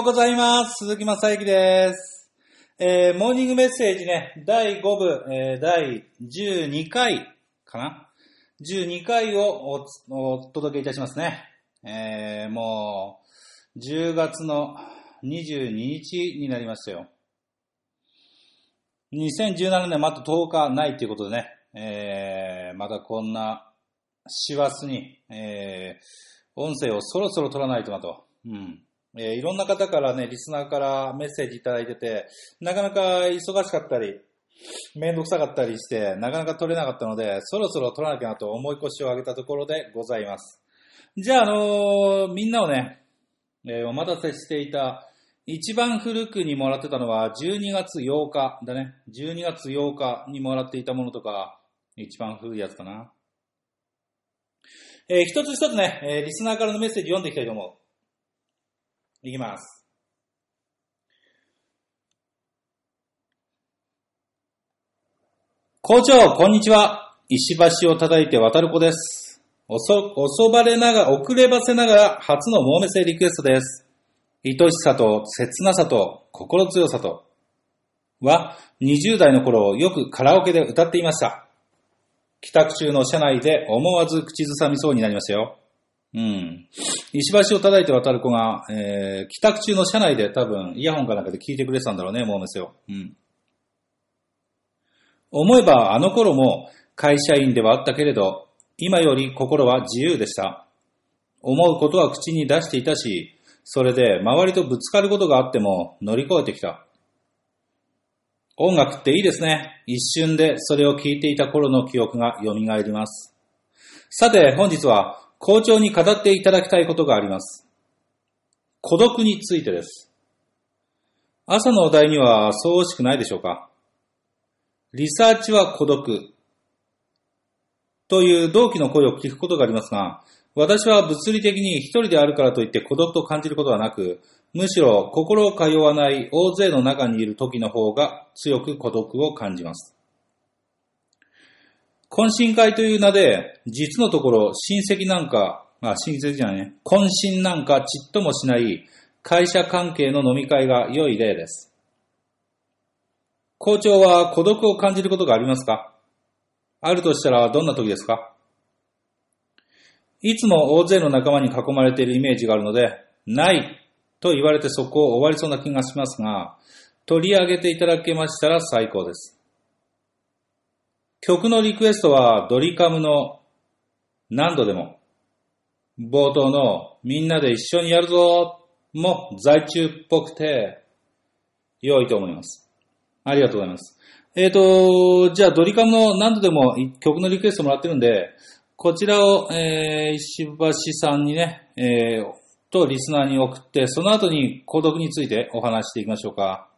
ようございます。鈴木正幸です。えー、モーニングメッセージね、第5部、えー、第12回かな ?12 回をおお届けいたしますね。えー、もう、10月の22日になりましたよ。2017年また10日ないということでね、えー、またこんな師走に、えー、音声をそろそろ取らないとなと。うん。えーいろんな方からね、リスナーからメッセージいただいてて、なかなか忙しかったり、めんどくさかったりして、なかなか取れなかったので、そろそろ取らなきゃなと思い越しを上げたところでございます。じゃあ、あのーみんなをね、えーお待たせしていた、一番古くにもらってたのは12月8日だね。12月8日にもらっていたものとか、一番古いやつかな。えー一つ一つね、えーリスナーからのメッセージ読んでいきたいと思う。いきます。校長、こんにちは。石橋を叩いて渡る子です。おそ、遅ばれながら、遅ればせながら、初のモーメセリクエストです。愛しさと、切なさと、心強さと、は、20代の頃、よくカラオケで歌っていました。帰宅中の車内で思わず口ずさみそうになりましたよ。うん。石橋を叩いて渡る子が、えー、帰宅中の車内で多分、イヤホンかなんかで聞いてくれてたんだろうね、モーメスよ。うん。思えば、あの頃も会社員ではあったけれど、今より心は自由でした。思うことは口に出していたし、それで周りとぶつかることがあっても乗り越えてきた。音楽っていいですね。一瞬でそれを聞いていた頃の記憶が蘇ります。さて、本日は校長に語っていただきたいことがあります。孤独についてです。朝のお題にはそう惜しくないでしょうかリサーチは孤独という同期の声を聞くことがありますが、私は物理的に一人であるからといって孤独と感じることはなく、むしろ心を通わない大勢の中にいる時の方が強く孤独を感じます。懇親会という名で、実のところ親戚なんか、あ、親戚じゃないね、懇親なんかちっともしない会社関係の飲み会が良い例です。校長は孤独を感じることがありますか？あるとしたらどんな時ですか？いつも大勢の仲間に囲まれているイメージがあるので、ないと言われてそこを終わりそうな気がしますが、取り上げていただけましたら最高です。曲のリクエストはドリカムの何度でも、冒頭のみんなで一緒にやるぞも在中っぽくて良いと思います。ありがとうございます。えっ、と、じゃあドリカムの何度でも曲のリクエストもらってるんで、こちらを、えー、石橋さんにね、えー、とリスナーに送って、その後に孤独についてお話していきましょうか。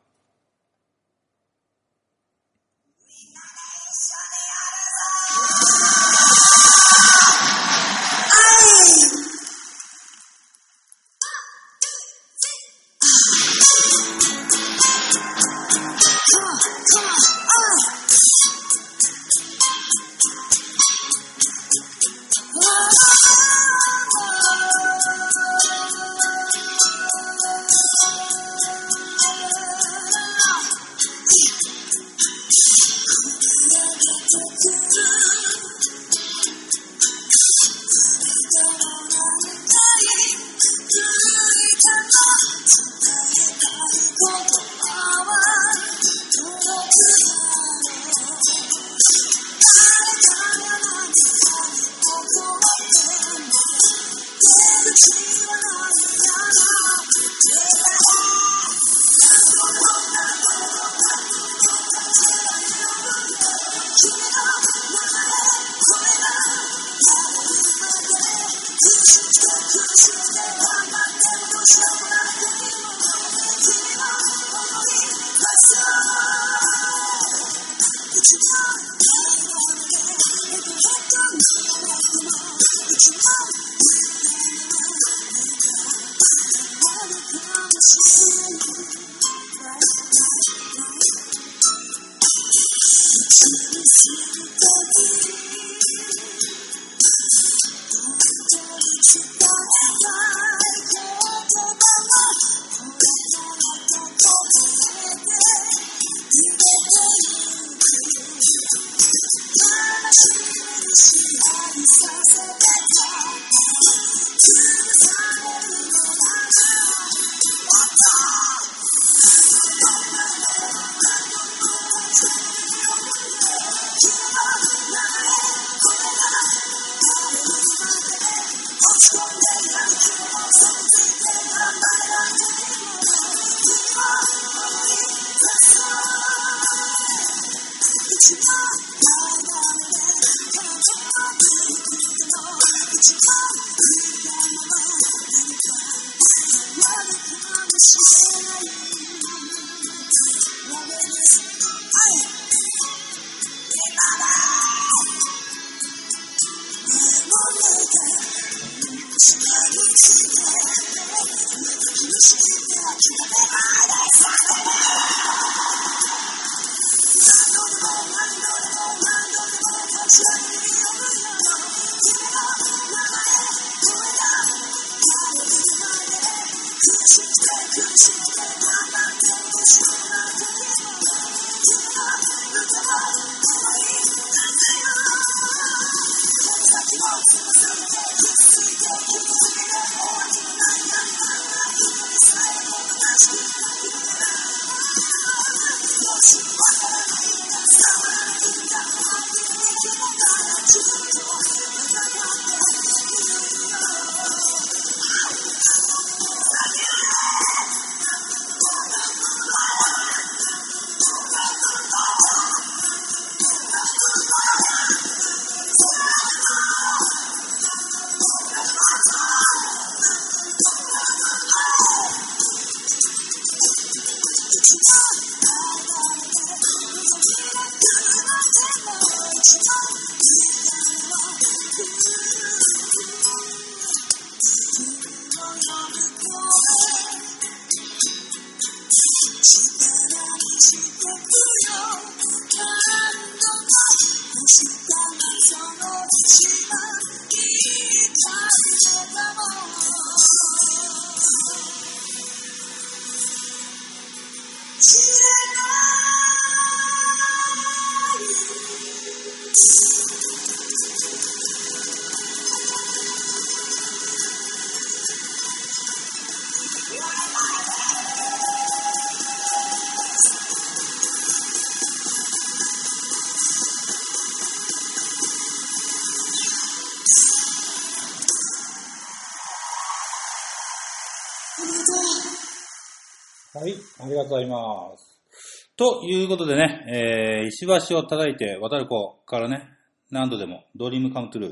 ということでね、えー、石橋を叩いて渡る子からね、何度でもドリームカムトゥル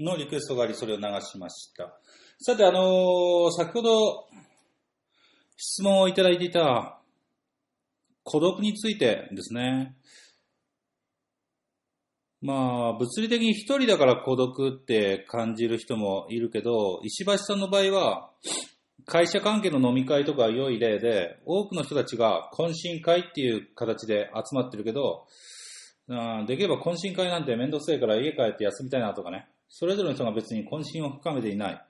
ーのリクエストがあり、それを流しました。さて、あのー先ほど質問をいただいていた孤独についてですね。まあ、物理的に一人だから孤独って感じる人もいるけど、石橋さんの場合は、会社関係の飲み会とか良い例で、多くの人たちが懇親会っていう形で集まってるけど、あーできれば懇親会なんてめんどくせえから家帰って休みたいなとかね、それぞれの人が別に懇親を深めていない。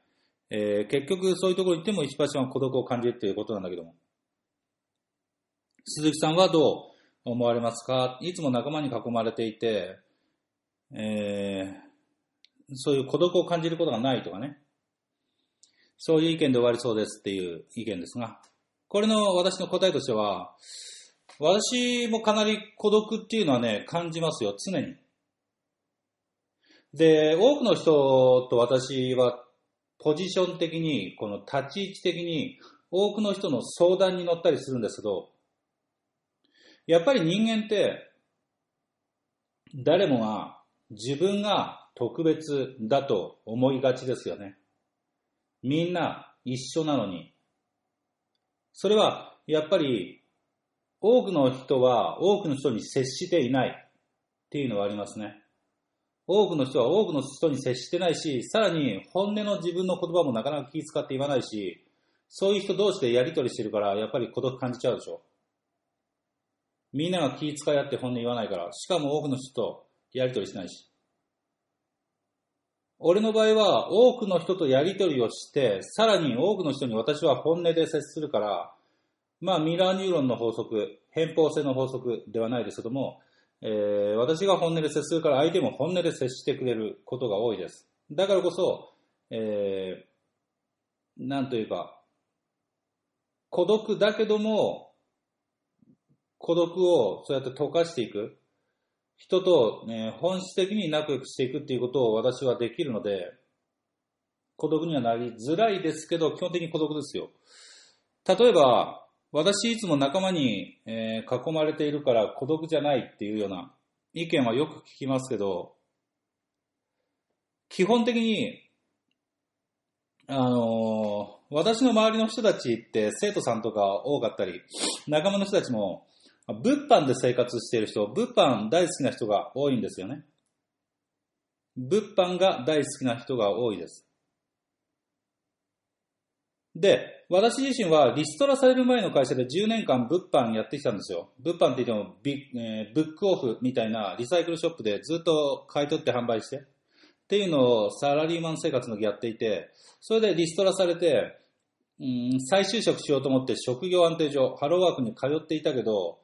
えー結局そういうところに行っても石橋さんは孤独を感じるっていうことなんだけども。鈴木さんはどう思われますか？いつも仲間に囲まれていて、えーそういう孤独を感じることがないとかね。そういう意見で終わりそうですっていう意見ですが、これの私の答えとしては、私もかなり孤独っていうのはね、感じますよ、常に。で、多くの人と私は、ポジション的に、この立ち位置的に、多くの人の相談に乗ったりするんですけど、やっぱり人間って、誰もが自分が特別だと思いがちですよね。みんな一緒なのに。それは、やっぱり、多くの人は多くの人に接していないっていうのはありますね。多くの人は多くの人に接してないし、さらに本音の自分の言葉もなかなか気遣って言わないし、そういう人同士でやりとりしてるから、やっぱり孤独感じちゃうでしょ。みんなが気遣い合って本音言わないから、しかも多くの人とやりとりしないし。俺の場合は多くの人とやりとりをして、さらに多くの人に私は本音で接するから、まあミラーニューロンの法則、偏方性の法則ではないですけども、えー私が本音で接するから相手も本音で接してくれることが多いです。だからこそ、えーなんというか、孤独だけども、孤独をそうやって溶かしていく。人と、ね、本質的に仲良くしていくっていうことを私はできるので、孤独にはなりづらいですけど、基本的に孤独ですよ。例えば、私いつも仲間に、えー囲まれているから孤独じゃないっていうような意見はよく聞きますけど、基本的に、あのー私の周りの人たちって生徒さんとか多かったり、仲間の人たちも、物販で生活している人、物販大好きな人が多いんですよね。物販が大好きな人が多いです。で、私自身はリストラされる前の会社で10年間物販やってきたんですよ。物販って言ってもビ、えーブックオフみたいなリサイクルショップでずっと買い取って販売して、っていうのをサラリーマン生活の時やっていて、それでリストラされて、うん再就職しようと思って職業安定所、ハローワークに通っていたけど、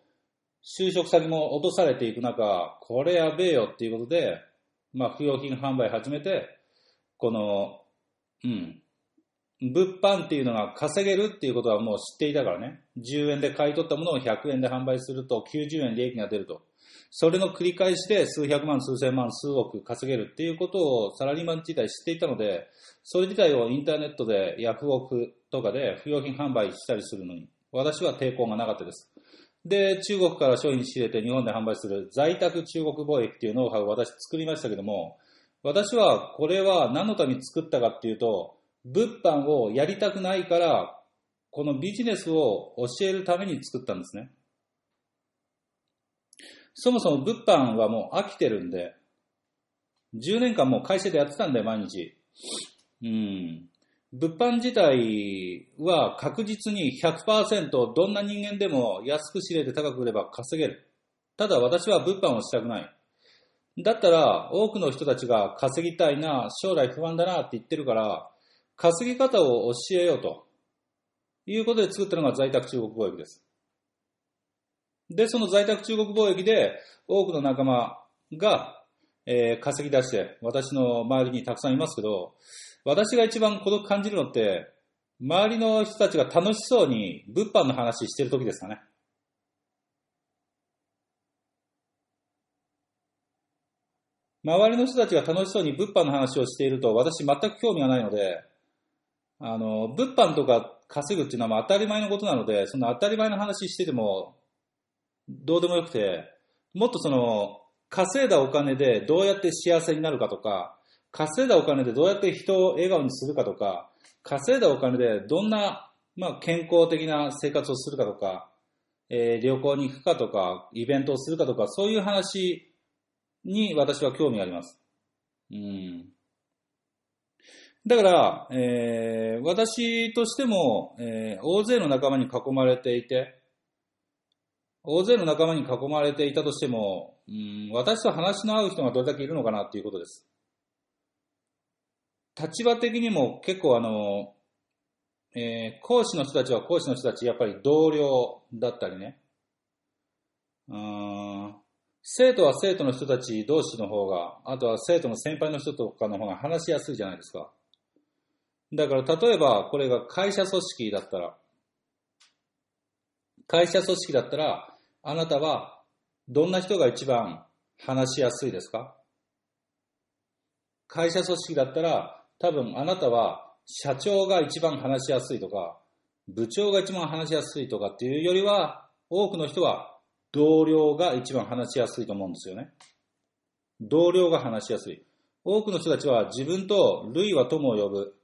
就職先も落とされていく中、これやべえよっていうことで、まあ、不用品販売始めて、この、うん、物販っていうのが稼げるっていうことはもう知っていたからね。10円で買い取ったものを100円で販売すると90円利益が出ると。それの繰り返しで数百万、数千万、数億稼げるっていうことをサラリーマン自体知っていたので、それ自体をインターネットでヤフオクとかで不用品販売したりするのに、私は抵抗がなかったです。で、中国から商品仕入れて日本で販売する在宅中国貿易っていうノウハウを私作りましたけども、私はこれは何のために作ったかっていうと、物販をやりたくないから、このビジネスを教えるために作ったんですね。そもそも物販はもう飽きてるんで、10年間もう会社でやってたんだよ、毎日。うん。物販自体は確実に100%どんな人間でも安く仕入れて高く売れば稼げる。ただ私は物販をしたくない。だったら多くの人たちが稼ぎたいな、将来不安だなって言ってるから、稼ぎ方を教えようということで作ったのが在宅中国貿易です。で、その在宅中国貿易で多くの仲間が、えー稼ぎ出して、私の周りにたくさんいますけど、私が一番孤独感じるのって、周りの人たちが楽しそうに物販の話してる時ですかね。周りの人たちが楽しそうに物販の話をしていると私全く興味がないので、あの、物販とか稼ぐっていうのは当たり前のことなので、その当たり前の話しててもどうでもよくて、もっとその、稼いだお金でどうやって幸せになるかとか、稼いだお金でどうやって人を笑顔にするかとか、稼いだお金でどんな、まあ、健康的な生活をするかとか、えー旅行に行くかとか、イベントをするかとか、そういう話に私は興味があります。うん。だから、えー私としても、えー大勢の仲間に囲まれていて、大勢の仲間に囲まれていたとしても、うん、私と話の合う人がどれだけいるのかなっていうことです。立場的にも結構あの、えー講師の人たちは講師の人たち、やっぱり同僚だったりね。うん生徒は生徒の人たち同士の方が、あとは生徒の先輩の人とかの方が話しやすいじゃないですか。だから例えばこれが会社組織だったら、会社組織だったら、あなたはどんな人が一番話しやすいですか？会社組織だったら、多分あなたは社長が一番話しやすいとか、部長が一番話しやすいとかっていうよりは、多くの人は同僚が一番話しやすいと思うんですよね。同僚が話しやすい。多くの人たちは自分と類は友を呼ぶ。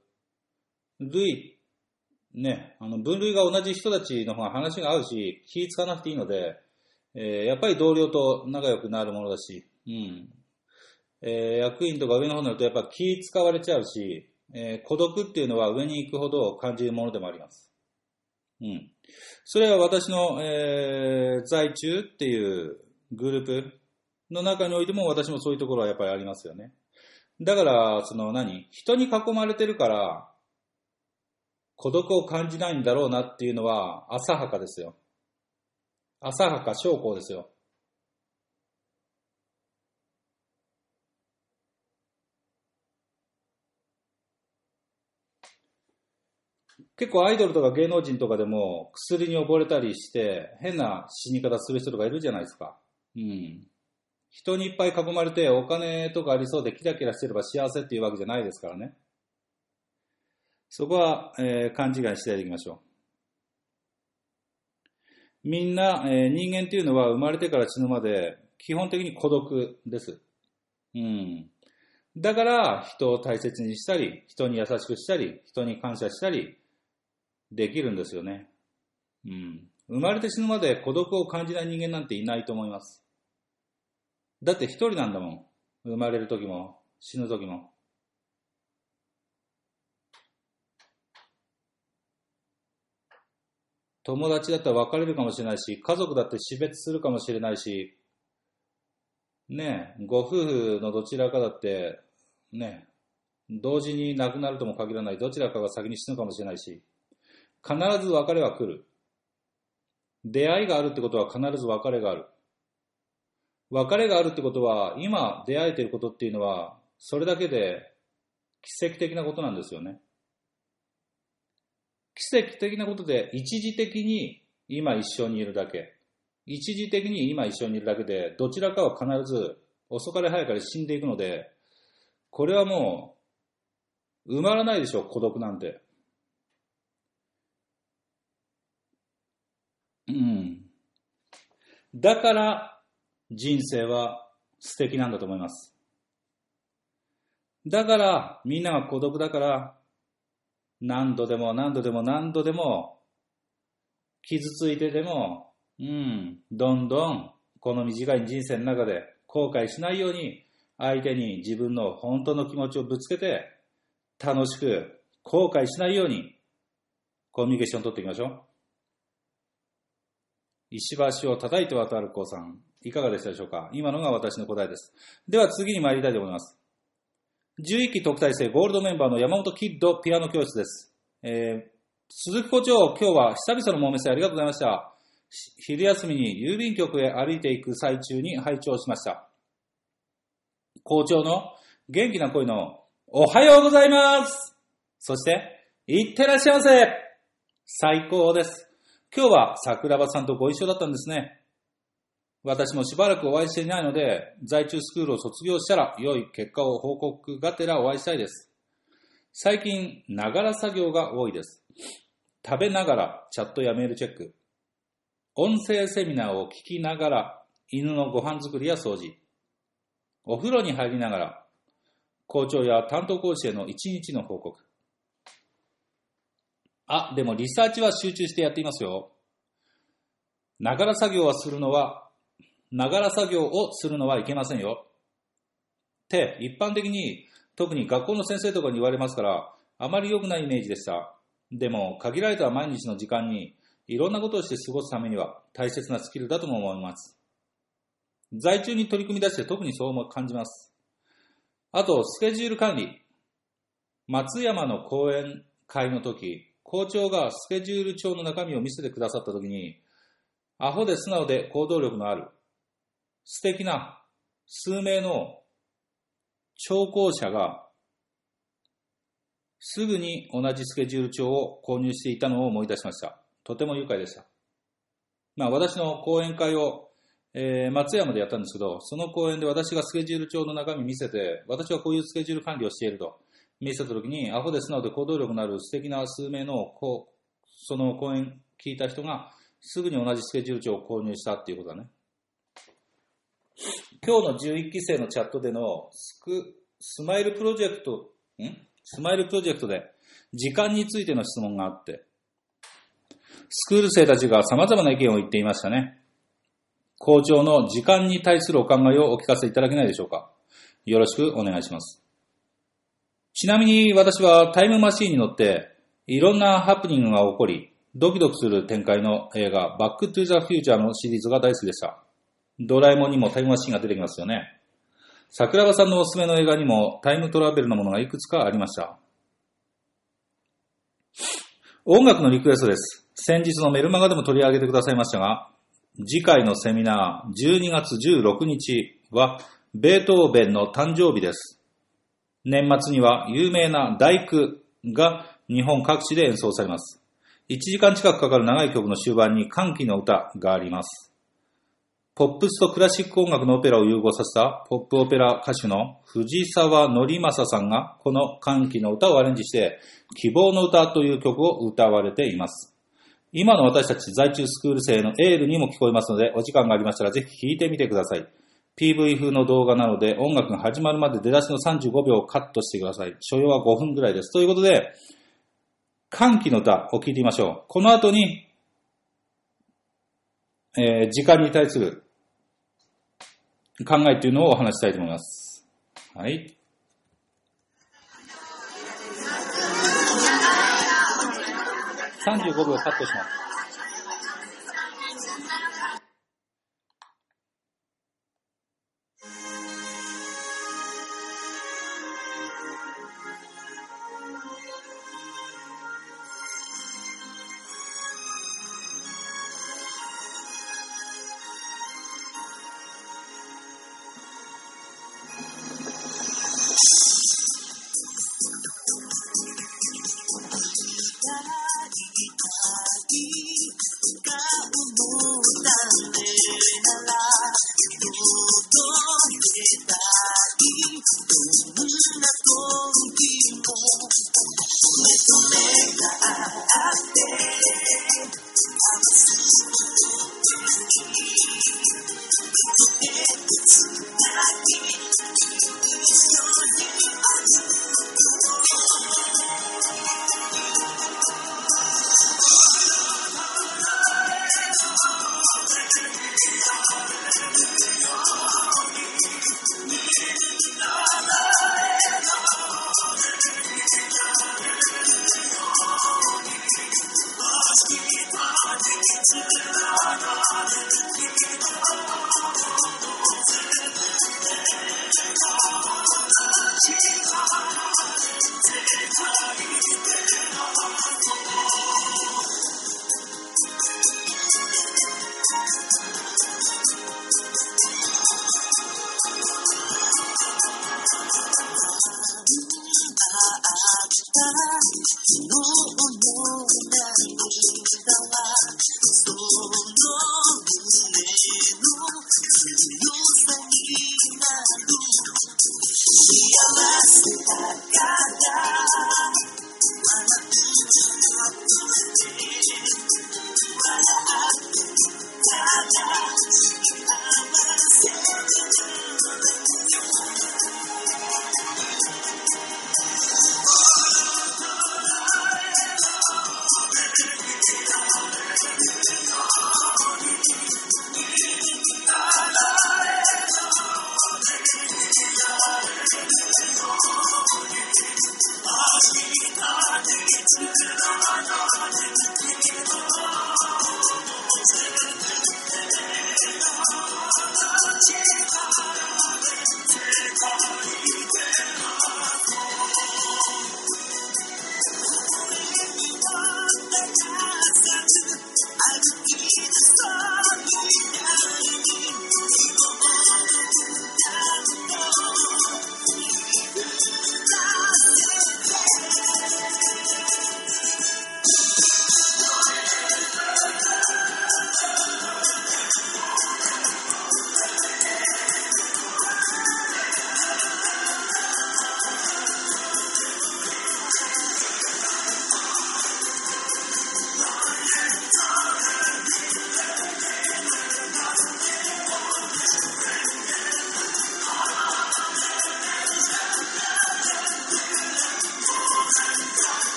類、ね、あの分類が同じ人たちの方が話が合うし、気ぃ使わなくていいので、えーやっぱり同僚と仲良くなるものだし、うん。えー役員とか上の方になるとやっぱ気使われちゃうし、えー孤独っていうのは上に行くほど感じるものでもあります。うん。それは私の、えー在中っていうグループの中においても私もそういうところはやっぱりありますよね。だから、その何？人に囲まれてるから、孤独を感じないんだろうなっていうのは浅はかですよ。浅はか証拠ですよ。結構アイドルとか芸能人とかでも薬に溺れたりして変な死に方する人とかいるじゃないですか。うん。人にいっぱい囲まれてお金とかありそうでキラキラしてれば幸せっていうわけじゃないですからね。そこは、えー勘違いしてやりましょう。みんな、えー人間っていうのは生まれてから死ぬまで基本的に孤独です。うん。だから、人を大切にしたり、人に優しくしたり、人に感謝したり、できるんですよね。うん。生まれて死ぬまで孤独を感じない人間なんていないと思います。だって一人なんだもん。生まれる時も、死ぬ時も。友達だったら別れるかもしれないし、家族だって死別するかもしれないし、ねえ、ご夫婦のどちらかだって、ねえ、同時に亡くなるとも限らない、どちらかが先に死ぬかもしれないし、必ず別れは来る。出会いがあるってことは必ず別れがある。別れがあるってことは、今出会えてることっていうのは、それだけで奇跡的なことなんですよね。奇跡的なことで、一時的に今一緒にいるだけ。一時的に今一緒にいるだけで、どちらかは必ず遅かれ早かれ死んでいくので、これはもう、埋まらないでしょう、孤独なんて。うん。だから、人生は素敵なんだと思います。だから、みんなが孤独だから、何度でも何度でも何度でも、傷ついてでも、うん、どんどん、この短い人生の中で後悔しないように、相手に自分の本当の気持ちをぶつけて、楽しく後悔しないように、コミュニケーションを取っていきましょう。石橋を叩いて渡る子さん、いかがでしたでしょうか？今のが私の答えです。では次に参りたいと思います。11期特待生ゴールドメンバーの山本キッドピアノ教室です。えー、鈴木校長、今日は久々のモーメスありがとうございました。昼休みに郵便局へ歩いていく最中に拝聴しました。校長の元気な声のおはようございますそして、いってらっしゃいませ最高です。今日は桜庭さんとご一緒だったんですね。私もしばらくお会いしていないので、在中スクールを卒業したら良い結果を報告がてらお会いしたいです。最近、ながら作業が多いです。食べながらチャットやメールチェック。音声セミナーを聞きながら犬のご飯作りや掃除。お風呂に入りながら校長や担当講師への一日の報告。あ、でもリサーチは集中してやっていますよ。ながら作業はするのは、ながら作業をするのはいけませんよ。って、一般的に、特に学校の先生とかに言われますから、あまり良くないイメージでした。でも、限られた毎日の時間に、いろんなことをして過ごすためには、大切なスキルだとも思います。在中に取り組み出して特にそうも感じます。あと、スケジュール管理。松山の講演会の時、校長がスケジュール帳の中身を見せてくださった時に、アホで素直で行動力のある、素敵な数名の聴講者が、すぐに同じスケジュール帳を購入していたのを思い出しました。とても愉快でした。まあ私の講演会を、えー松山でやったんですけど、その講演で私がスケジュール帳の中身見せて、私はこういうスケジュール管理をしていると見せたときに、アホで素直で行動力のある素敵な数名のこうその講演聞いた人が、すぐに同じスケジュール帳を購入したっていうことだね。今日の11期生のチャットでのスクスマイルプロジェクト、ん？スマイルプロジェクトで時間についての質問があって、スクール生たちが様々な意見を言っていましたね。校長の時間に対するお考えをお聞かせいただけないでしょうか。よろしくお願いします。ちなみに私はタイムマシーンに乗っていろんなハプニングが起こり、ドキドキする展開の映画、バックトゥザフューチャーのシリーズが大好きでした。ドラえもんにもタイムマシンが出てきますよね。桜庭さんのおすすめの映画にもタイムトラベルのものがいくつかありました。音楽のリクエストです。先日のメルマガでも取り上げてくださいましたが、次回のセミナー12月16日はベートーベンの誕生日です。年末には有名な大工が日本各地で演奏されます。1時間近くかかる長い曲の終盤に歓喜の歌があります。ポップスとクラシック音楽のオペラを融合させたポップオペラ歌手の藤沢則正さんがこの歓喜の歌をアレンジして希望の歌という曲を歌われています。今の私たち在中スクール生のエールにも聞こえますのでお時間がありましたらぜひ聴いてみてください。PV 風の動画なので音楽が始まるまで出だしの35秒をカットしてください。所要は5分ぐらいです。ということで、歓喜の歌を聞いてみましょう。この後に、えー、時間に対する考えというのをお話したいと思います。はい。35秒カットします。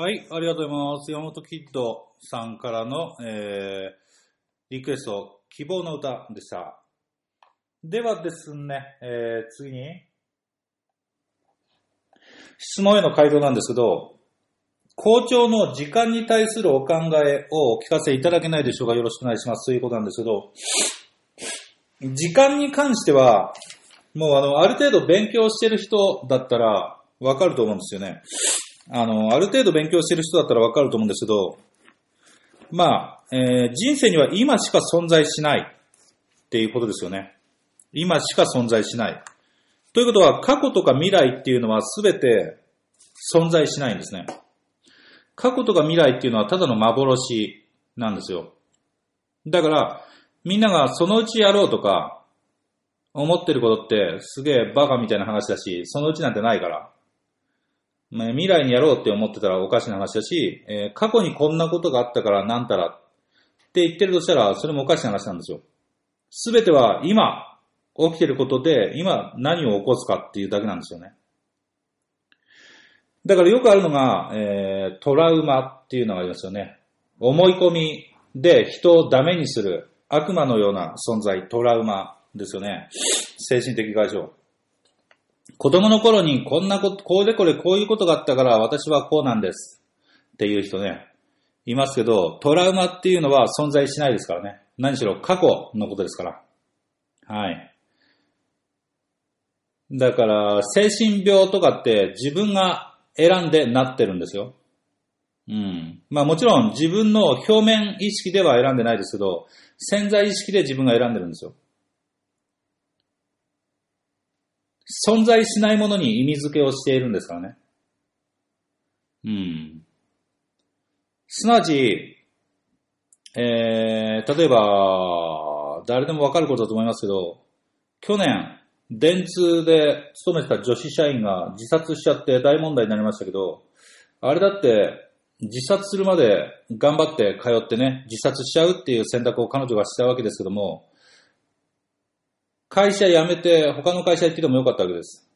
はい、ありがとうございます。山本キッドさんからの、えー、リクエスト、希望の歌でした。ではですね、えー、次に、質問への回答なんですけど、校長の時間に対するお考えをお聞かせいただけないでしょうかよろしくお願いします。ということなんですけど、時間に関しては、もうあの、ある程度勉強してる人だったらわかると思うんですよね。あの、ある程度勉強してる人だったらわかると思うんですけど、まあ、えー、人生には今しか存在しないっていうことですよね。今しか存在しない。ということは、過去とか未来っていうのは全て存在しないんですね。過去とか未来っていうのはただの幻なんですよ。だから、みんながそのうちやろうとか、思ってることってすげえバカみたいな話だし、そのうちなんてないから。まあ未来にやろうって思ってたらおかしな話だし、えー、過去にこんなことがあったからなんたらって言ってるとしたら、それもおかしな話なんですよ。すべては今起きてることで、今何を起こすかっていうだけなんですよね。だからよくあるのが、えー、トラウマっていうのがありますよね。思い込みで人をダメにする悪魔のような存在、トラウマですよね。精神的外傷。子供の頃にこんなこと、こうでこれこういうことがあったから私はこうなんです。っていう人ね、いますけど、トラウマっていうのは存在しないですからね。何しろ過去のことですから。はい。だから、精神病とかって自分が選んでなってるんですよ。うん。まあもちろん自分の表面意識では選んでないですけど、潜在意識で自分が選んでるんですよ。存在しないものに意味付けをしているんですからね。うん。すなわち、えー、例えば、誰でもわかることだと思いますけど、去年、電通で勤めてた女子社員が自殺しちゃって大問題になりましたけど、あれだって自殺するまで頑張って通ってね、自殺しちゃうっていう選択を彼女がしたわけですけども、会社辞めて他の会社行っててもよかったわけです。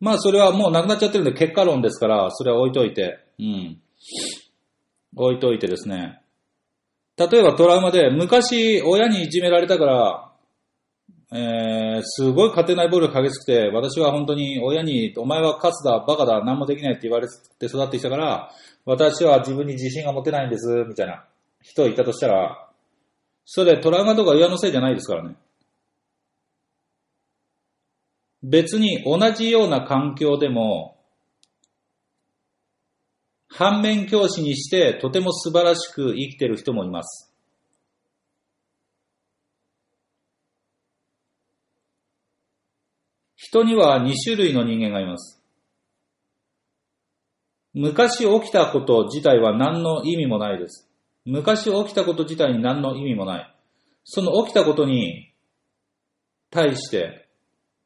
まあそれはもうなくなっちゃってるんで結果論ですから、それは置いといて、うん。置いといてですね。例えばトラウマで、昔親にいじめられたから、えー、すごい家庭内暴力激しくて、私は本当に親に、お前はカスだ、バカだ、何もできないって言われて育ってきたから、私は自分に自信が持てないんです、みたいな人いたとしたら、それトラウマとか親のせいじゃないですからね。別に同じような環境でも、反面教師にしてとても素晴らしく生きてる人もいます。人には2種類の人間がいます。昔起きたこと自体は何の意味もないです。昔起きたこと自体に何の意味もない。その起きたことに対して、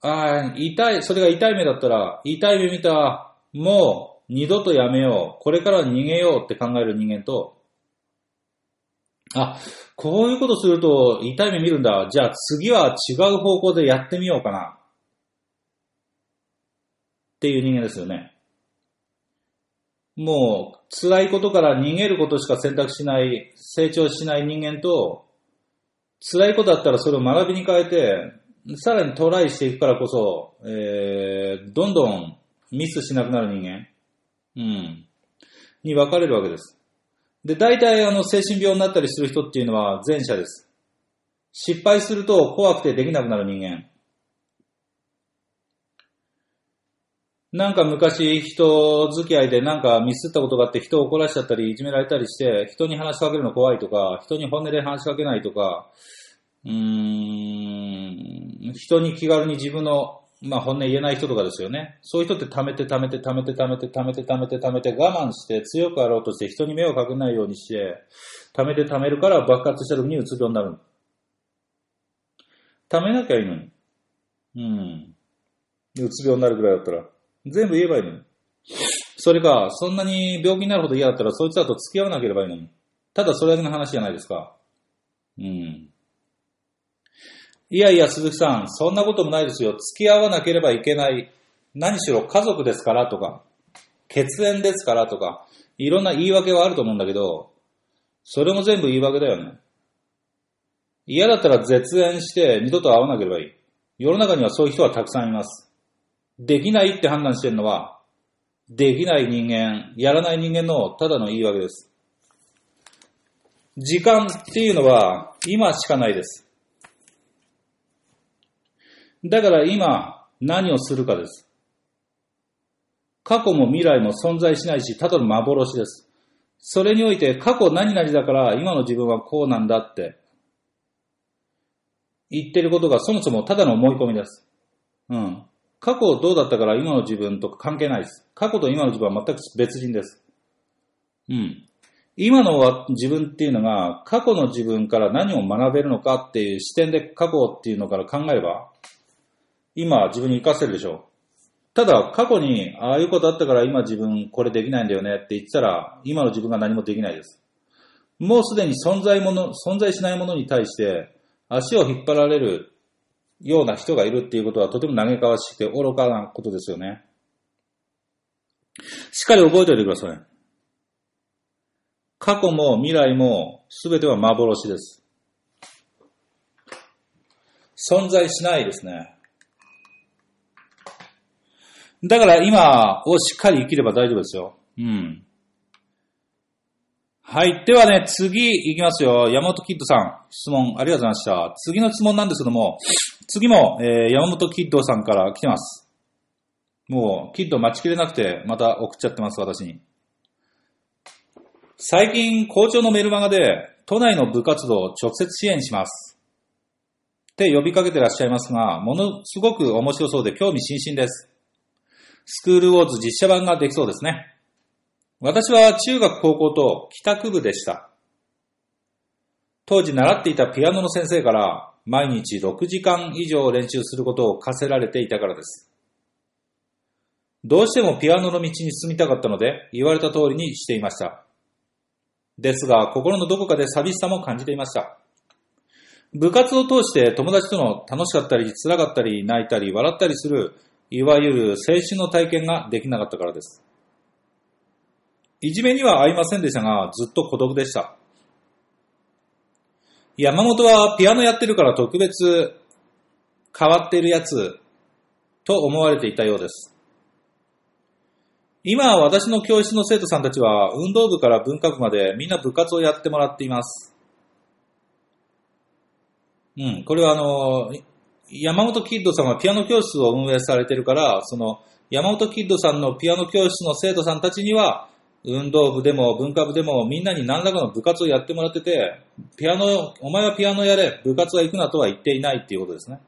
ああ、痛い、それが痛い目だったら、痛い目見た、もう二度とやめよう、これから逃げようって考える人間と、あ、こういうことすると痛い目見るんだ。じゃあ次は違う方向でやってみようかな。っていう人間ですよね。もう辛いことから逃げることしか選択しない、成長しない人間と、辛いことだったらそれを学びに変えて、さらにトライしていくからこそ、えー、どんどんミスしなくなる人間、うん、に分かれるわけです。で、大体あの精神病になったりする人っていうのは前者です。失敗すると怖くてできなくなる人間。なんか昔人付き合いでなんかミスったことがあって人を怒らしちゃったりいじめられたりして人に話しかけるの怖いとか人に本音で話しかけないとかうーん人に気軽に自分のまあ本音言えない人とかですよね。そういう人って溜めて溜めて溜めて溜めて溜めて溜めて溜めて我慢して強くあろうとして人に迷惑かけないようにして溜めて溜めるから爆発した時にうつ病になる。溜めなきゃいいのに。うん。うつ病になるぐらいだったら。全部言えばいいのに。それか、そんなに病気になるほど嫌だったら、そいつらと付き合わなければいいのに。ただそれだけの話じゃないですか。うん。いやいや、鈴木さん、そんなこともないですよ。付き合わなければいけない。何しろ家族ですからとか、血縁ですからとか、いろんな言い訳はあると思うんだけど、それも全部言い訳だよね。嫌だったら絶縁して二度と会わなければいい。世の中にはそういう人はたくさんいます。できないって判断してるのは、できない人間、やらない人間のただの言い訳です。時間っていうのは今しかないです。だから今、何をするかです。過去も未来も存在しないし、ただの幻です。それにおいて過去何々だから今の自分はこうなんだって言ってることがそもそもただの思い込みです。うん。過去どうだったから今の自分とか関係ないです。過去と今の自分は全く別人です。うん。今の自分っていうのが過去の自分から何を学べるのかっていう視点で過去っていうのから考えれば今自分に活かせるでしょう。ただ過去にああいうことあったから今自分これできないんだよねって言ってたら今の自分が何もできないです。もうすでに存在もの、存在しないものに対して足を引っ張られるような人がいるっていうことはとても嘆かわしくて愚かなことですよね。しっかり覚えておいてください。過去も未来も全ては幻です。存在しないですね。だから今をしっかり生きれば大丈夫ですよ。うん。はい。ではね、次行きますよ。山本キッドさん、質問ありがとうございました。次の質問なんですけども、次も、えー山本キッドさんから来てます。もう、キッド待ちきれなくて、また送っちゃってます、私に。最近、校長のメルマガで、都内の部活動を直接支援します。って呼びかけてらっしゃいますが、ものすごく面白そうで興味津々です。スクールウォーズ実写版ができそうですね。私は中学高校と帰宅部でした。当時習っていたピアノの先生から毎日6時間以上練習することを課せられていたからです。どうしてもピアノの道に進みたかったので言われた通りにしていました。ですが心のどこかで寂しさも感じていました。部活を通して友達との楽しかったり辛かったり泣いたり笑ったりするいわゆる青春の体験ができなかったからです。いじめには合いませんでしたが、ずっと孤独でした。山本はピアノやってるから特別変わってるやつと思われていたようです。今私の教室の生徒さんたちは運動部から文化部までみんな部活をやってもらっています。うん、これはあの、山本キッドさんはピアノ教室を運営されてるから、その山本キッドさんのピアノ教室の生徒さんたちには、運動部でも文化部でもみんなに何らかの部活をやってもらってて、ピアノ、お前はピアノやれ、部活は行くなとは言っていないっていうことですね。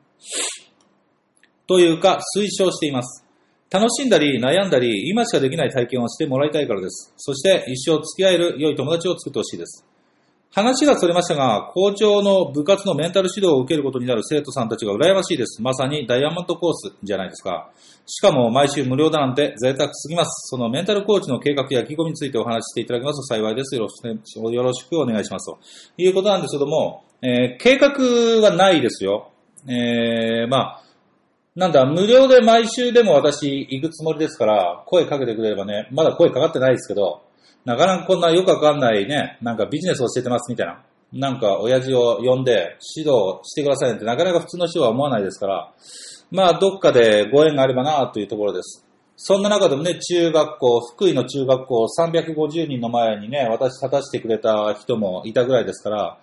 というか、推奨しています。楽しんだり悩んだり、今しかできない体験をしてもらいたいからです。そして一生付き合える良い友達を作ってほしいです。話がそれましたが、校長の部活のメンタル指導を受けることになる生徒さんたちが羨ましいです。まさにダイヤモンドコースじゃないですか。しかも毎週無料だなんて贅沢すぎます。そのメンタルコーチの計画や意気込みについてお話ししていただけますと幸いです。よろしくよろしくお願いします。ということなんですけども、えー計画はないですよ。えー、まあ、なんだ、無料で毎週でも私行くつもりですから、声かけてくれればね、まだ声かかってないですけど、なかなかこんなよくわかんないね、なんかビジネスを教えてますみたいな。なんか親父を呼んで指導してくださいなんてなかなか普通の人は思わないですから、まあどっかでご縁があればなというところです。そんな中でもね、中学校、福井の中学校350人の前にね、私立たせてくれた人もいたぐらいですから、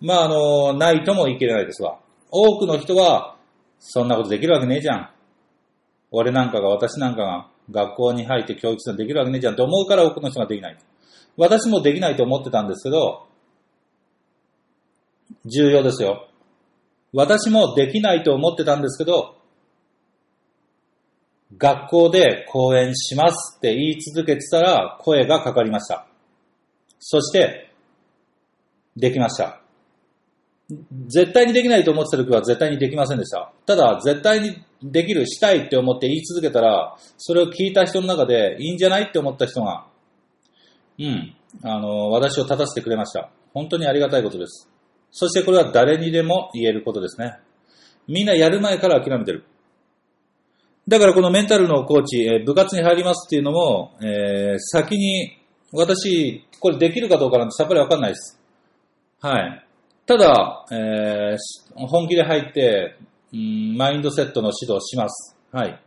まああの、ないとも言い切れないですわ。多くの人は、そんなことできるわけねえじゃん。俺なんかが、私なんかが、学校に入って教育するのできるわけねえじゃんって思うから多くの人ができない。私もできないと思ってたんですけど、重要ですよ。私もできないと思ってたんですけど、学校で講演しますって言い続けてたら声がかかりました。そして、できました。絶対にできないと思ってた時は絶対にできませんでした。ただ、絶対にできる、したいって思って言い続けたら、それを聞いた人の中でいいんじゃないって思った人が、うん、あの、私を立たせてくれました。本当にありがたいことです。そしてこれは誰にでも言えることですね。みんなやる前から諦めてる。だからこのメンタルのコーチ、えー部活に入りますっていうのも、えー先に私、これできるかどうかなんてさっぱりわかんないです。はい。ただ、えー本気で入って、マインドセットの指導します。はい。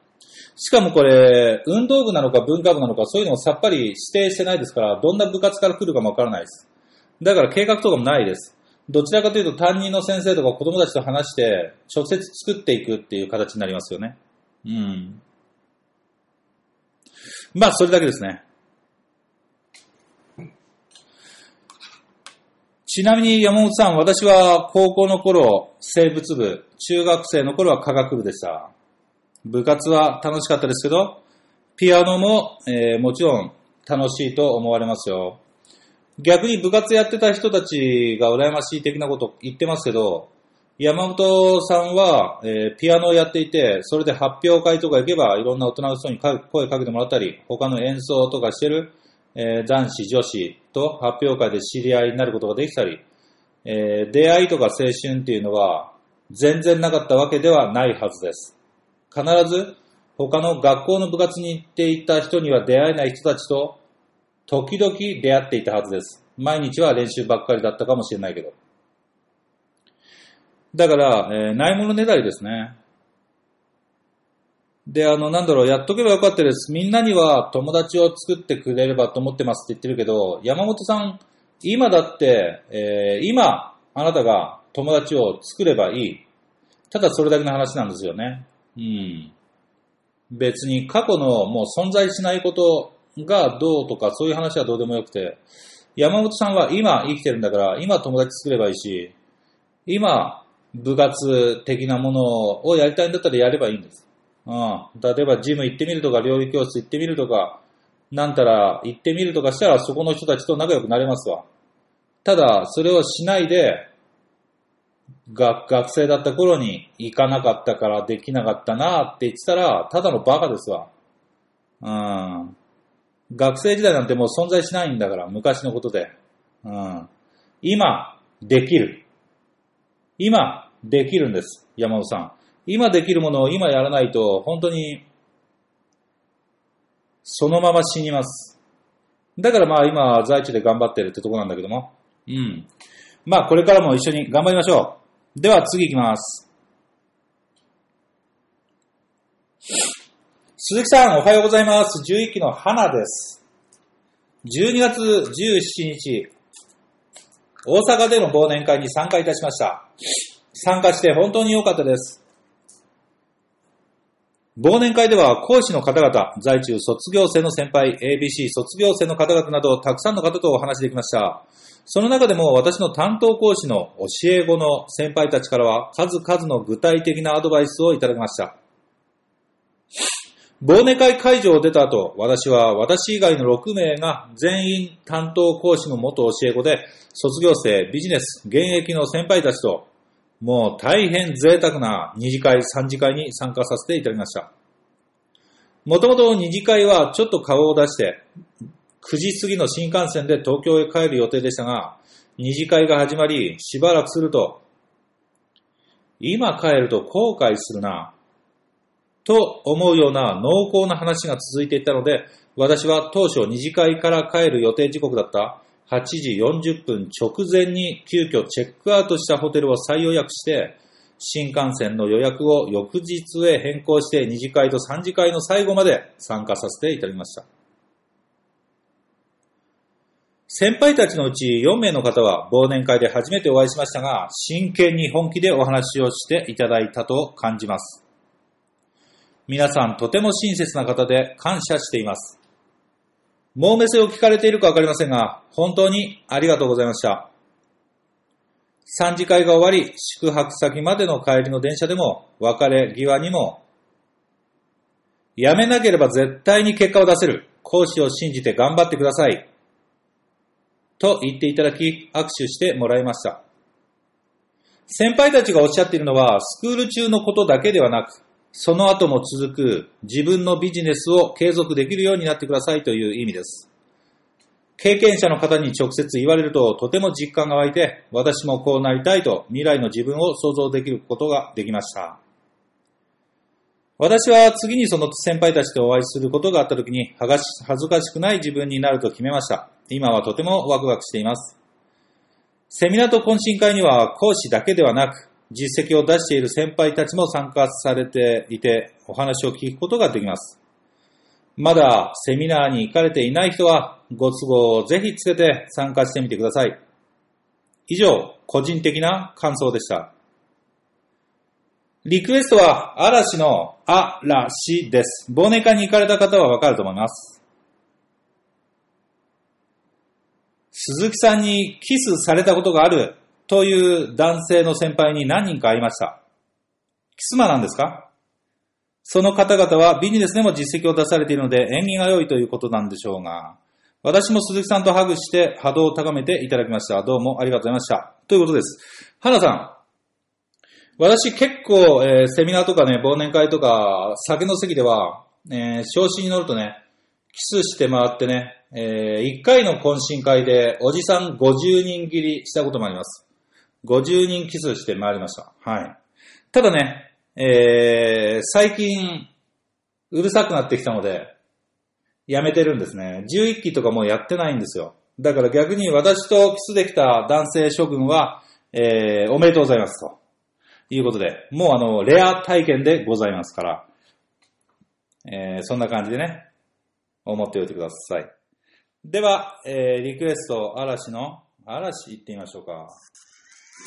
しかもこれ、運動部なのか文化部なのかそういうのをさっぱり指定してないですから、どんな部活から来るかもわからないです。だから計画とかもないです。どちらかというと担任の先生とか子供たちと話して、直接作っていくっていう形になりますよね。うん。まあ、それだけですね。ちなみに山本さん、私は高校の頃、生物部、中学生の頃は科学部でした。部活は楽しかったですけど、ピアノも、えーもちろん楽しいと思われますよ。逆に部活やってた人たちが羨ましい的なこと言ってますけど、山本さんは、えーピアノをやっていて、それで発表会とか行けば、いろんな大人の人に声かけてもらったり、他の演奏とかしてる、えー男子、女子と発表会で知り合いになることができたり、えー出会いとか青春っていうのは、全然なかったわけではないはずです。必ず、他の学校の部活に行っていた人には出会えない人たちと、時々出会っていたはずです。毎日は練習ばっかりだったかもしれないけど。だから、えーないものねだりですね。で、あの、なんだろう、やっとけばよかったです。みんなには友達を作ってくれればと思ってますって言ってるけど、山本さん、今だって、えー今、あなたが友達を作ればいい。ただそれだけの話なんですよね。うん。別に過去のもう存在しないことがどうとかそういう話はどうでもよくて、山本さんは今生きてるんだから、今友達作ればいいし、今部活的なものをやりたいんだったらやればいいんです。うん。例えばジム行ってみるとか、料理教室行ってみるとか、なんたら行ってみるとかしたらそこの人たちと仲良くなれますわ。ただ、それをしないで、学学生だった頃に行かなかったからできなかったなって言ってたら、ただのバカですわ。うん。学生時代なんてもう存在しないんだから、昔のことで。うん。今、できる。今、できるんです。山本さん。今できるものを今やらないと、本当に、そのまま死にます。だからまあ今、在地で頑張ってるってとこなんだけども。うん。まあこれからも一緒に頑張りましょう。では次行きます。鈴木さん、おはようございます。11期の花です。12月17日、大阪での忘年会に参加いたしました。参加して本当に良かったです。忘年会では講師の方々、在中卒業生の先輩、ABC 卒業生の方々など、たくさんの方とお話できました。その中でも私の担当講師の教え子の先輩たちからは、数々の具体的なアドバイスをいただきました。忘年会会場を出た後、私は私以外の6名が全員担当講師の元教え子で、卒業生、ビジネス、現役の先輩たちと、もう大変贅沢な二次会、三次会に参加させていただきました。もともと二次会はちょっと顔を出して、9時過ぎの新幹線で東京へ帰る予定でしたが、二次会が始まり、しばらくすると、今帰ると後悔するな、と思うような濃厚な話が続いていたので、私は当初二次会から帰る予定時刻だった8時40分直前に急遽チェックアウトしたホテルを再予約して、新幹線の予約を翌日へ変更して二次会と三次会の最後まで参加させていただきました。先輩たちのうち4名の方は忘年会で初めてお会いしましたが、真剣に本気でお話をしていただいたと感じます。皆さんとても親切な方で感謝しています。もう目線を聞かれているかわかりませんが、本当にありがとうございました。三次会が終わり、宿泊先までの帰りの電車でも、別れ際にも、やめなければ絶対に結果を出せる。講師を信じて頑張ってください。と言っていただき、握手してもらいました。先輩たちがおっしゃっているのは、スクール中のことだけではなく、その後も続く自分のビジネスを継続できるようになってくださいという意味です。経験者の方に直接言われるととても実感が湧いて、私もこうなりたいと未来の自分を想像できることができました。私は次にその先輩たちとお会いすることがあった時に恥ずかしくない自分になると決めました。今はとてもワクワクしています。セミナーと懇親会には講師だけではなく、実績を出している先輩たちも参加されていて、お話を聞くことができます。まだセミナーに行かれていない人は、ご都合をぜひつけて参加してみてください。以上、個人的な感想でした。リクエストは嵐の嵐です。忘年会に行かれた方はわかると思います。鈴木さんにキスされたことがあるという男性の先輩に何人か会いました。キスマなんですか？その方々はビジネスでも実績を出されているので縁起が良いということなんでしょうが、私も鈴木さんとハグして波動を高めていただきました。どうもありがとうございました。ということです。花さん、私結構、えーセミナーとかね、忘年会とか、酒の席では、えー調子に乗るとね、キスして回ってね、え1回の懇親会でおじさん50人切りしたこともあります。50人キスして回りました。はい。ただね、えー最近、うるさくなってきたので、やめてるんですね。11期とかもうやってないんですよ。だから逆に私とキスできた男性諸君は、えーおめでとうございますと。いうことで、もうあの、レア体験でございますから、えーそんな感じでね、思っておいてください。では、えーリクエスト、嵐の、嵐行ってみましょうか。甘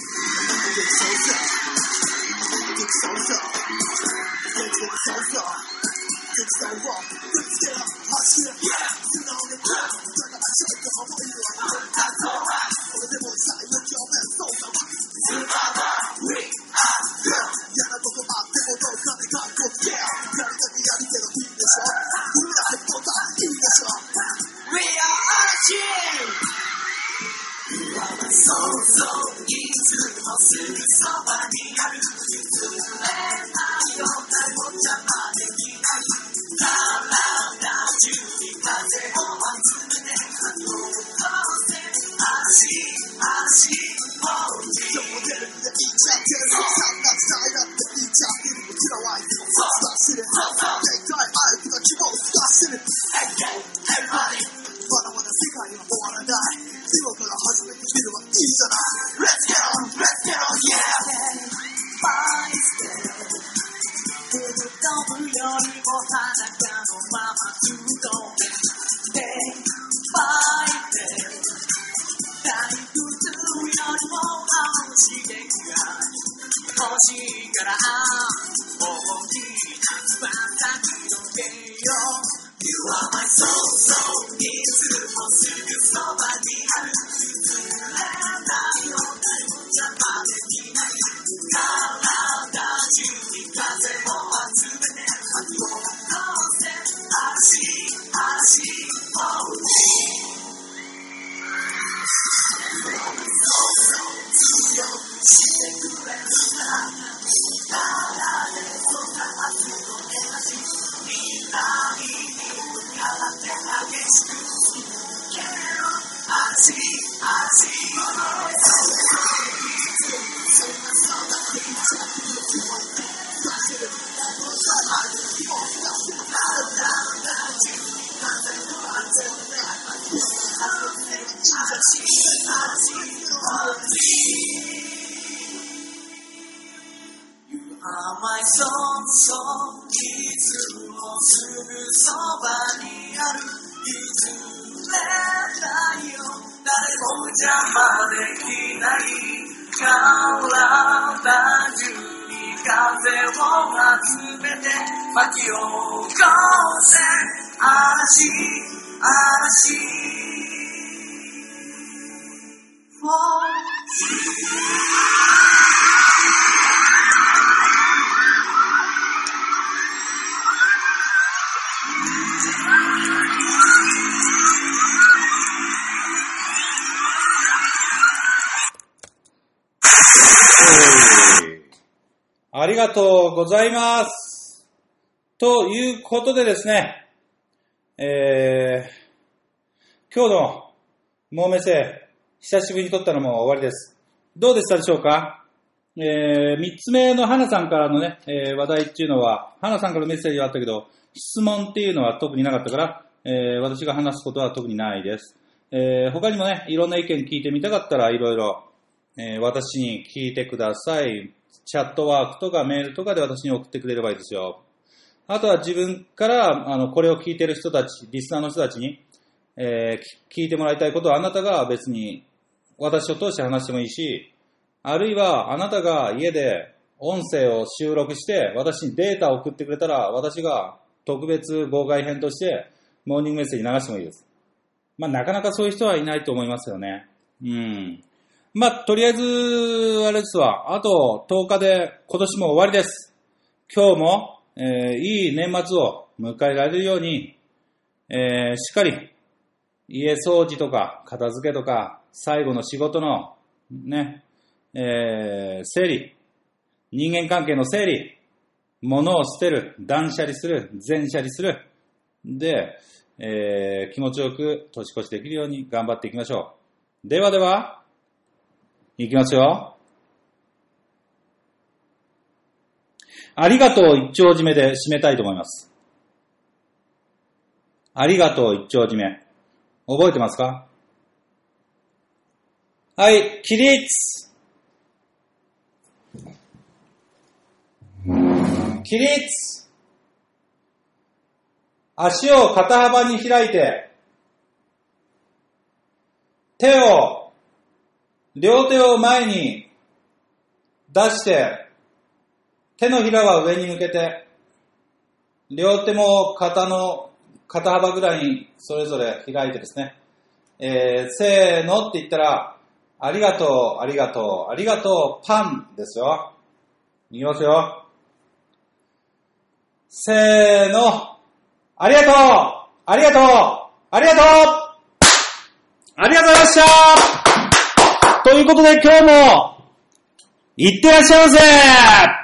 いそそいつもすぐそばにある譲れないよ誰も邪魔できない体中に風を集めて巻き起こせ嵐嵐 For がとうございます。ということでですね、えー、今日のモーメセ、久しぶりに撮ったのも終わりです。どうでしたでしょうか？えー、三つ目の花さんからのね、えー話題っていうのは、花さんからメッセージはあったけど、質問っていうのは特になかったから、えー私が話すことは特にないです。えー他にもね、いろんな意見聞いてみたかったら、いろいろ、えー私に聞いてください。チャットワークとかメールとかで私に送ってくれればいいですよ。あとは自分から、あの、これを聞いてる人たち、リスナーの人たちに、えー聞いてもらいたいことはあなたが別に私を通して話してもいいし、あるいはあなたが家で音声を収録して、私にデータを送ってくれたら、私が特別号外編として、モーニングメッセージ流してもいいです。まあ、なかなかそういう人はいないと思いますよね。うん。まあ、とりあえず、あれですわ。あと10日で今年も終わりです。今日も、えーいい年末を迎えられるように、えーしっかり家掃除とか片付けとか最後の仕事のね、えー整理、人間関係の整理、物を捨てる、断捨離する、全捨離する。で、えー気持ちよく年越しできるように頑張っていきましょう。ではでは、いきますよ。ありがとう一丁締めで締めたいと思います。ありがとう一丁締め。覚えてますか？はい、起立起立足を肩幅に開いて、手を、両手を前に出して、手のひらは上に向けて、両手も肩の、肩幅ぐらいにそれぞれ開いてですね、えーせーのって言ったら、ありがとう、ありがとう、ありがとう、パンですよ。いきますよ。せーの。ありがとうありがとうありがとうありがとうございましたということで今日も、いってらっしゃいませ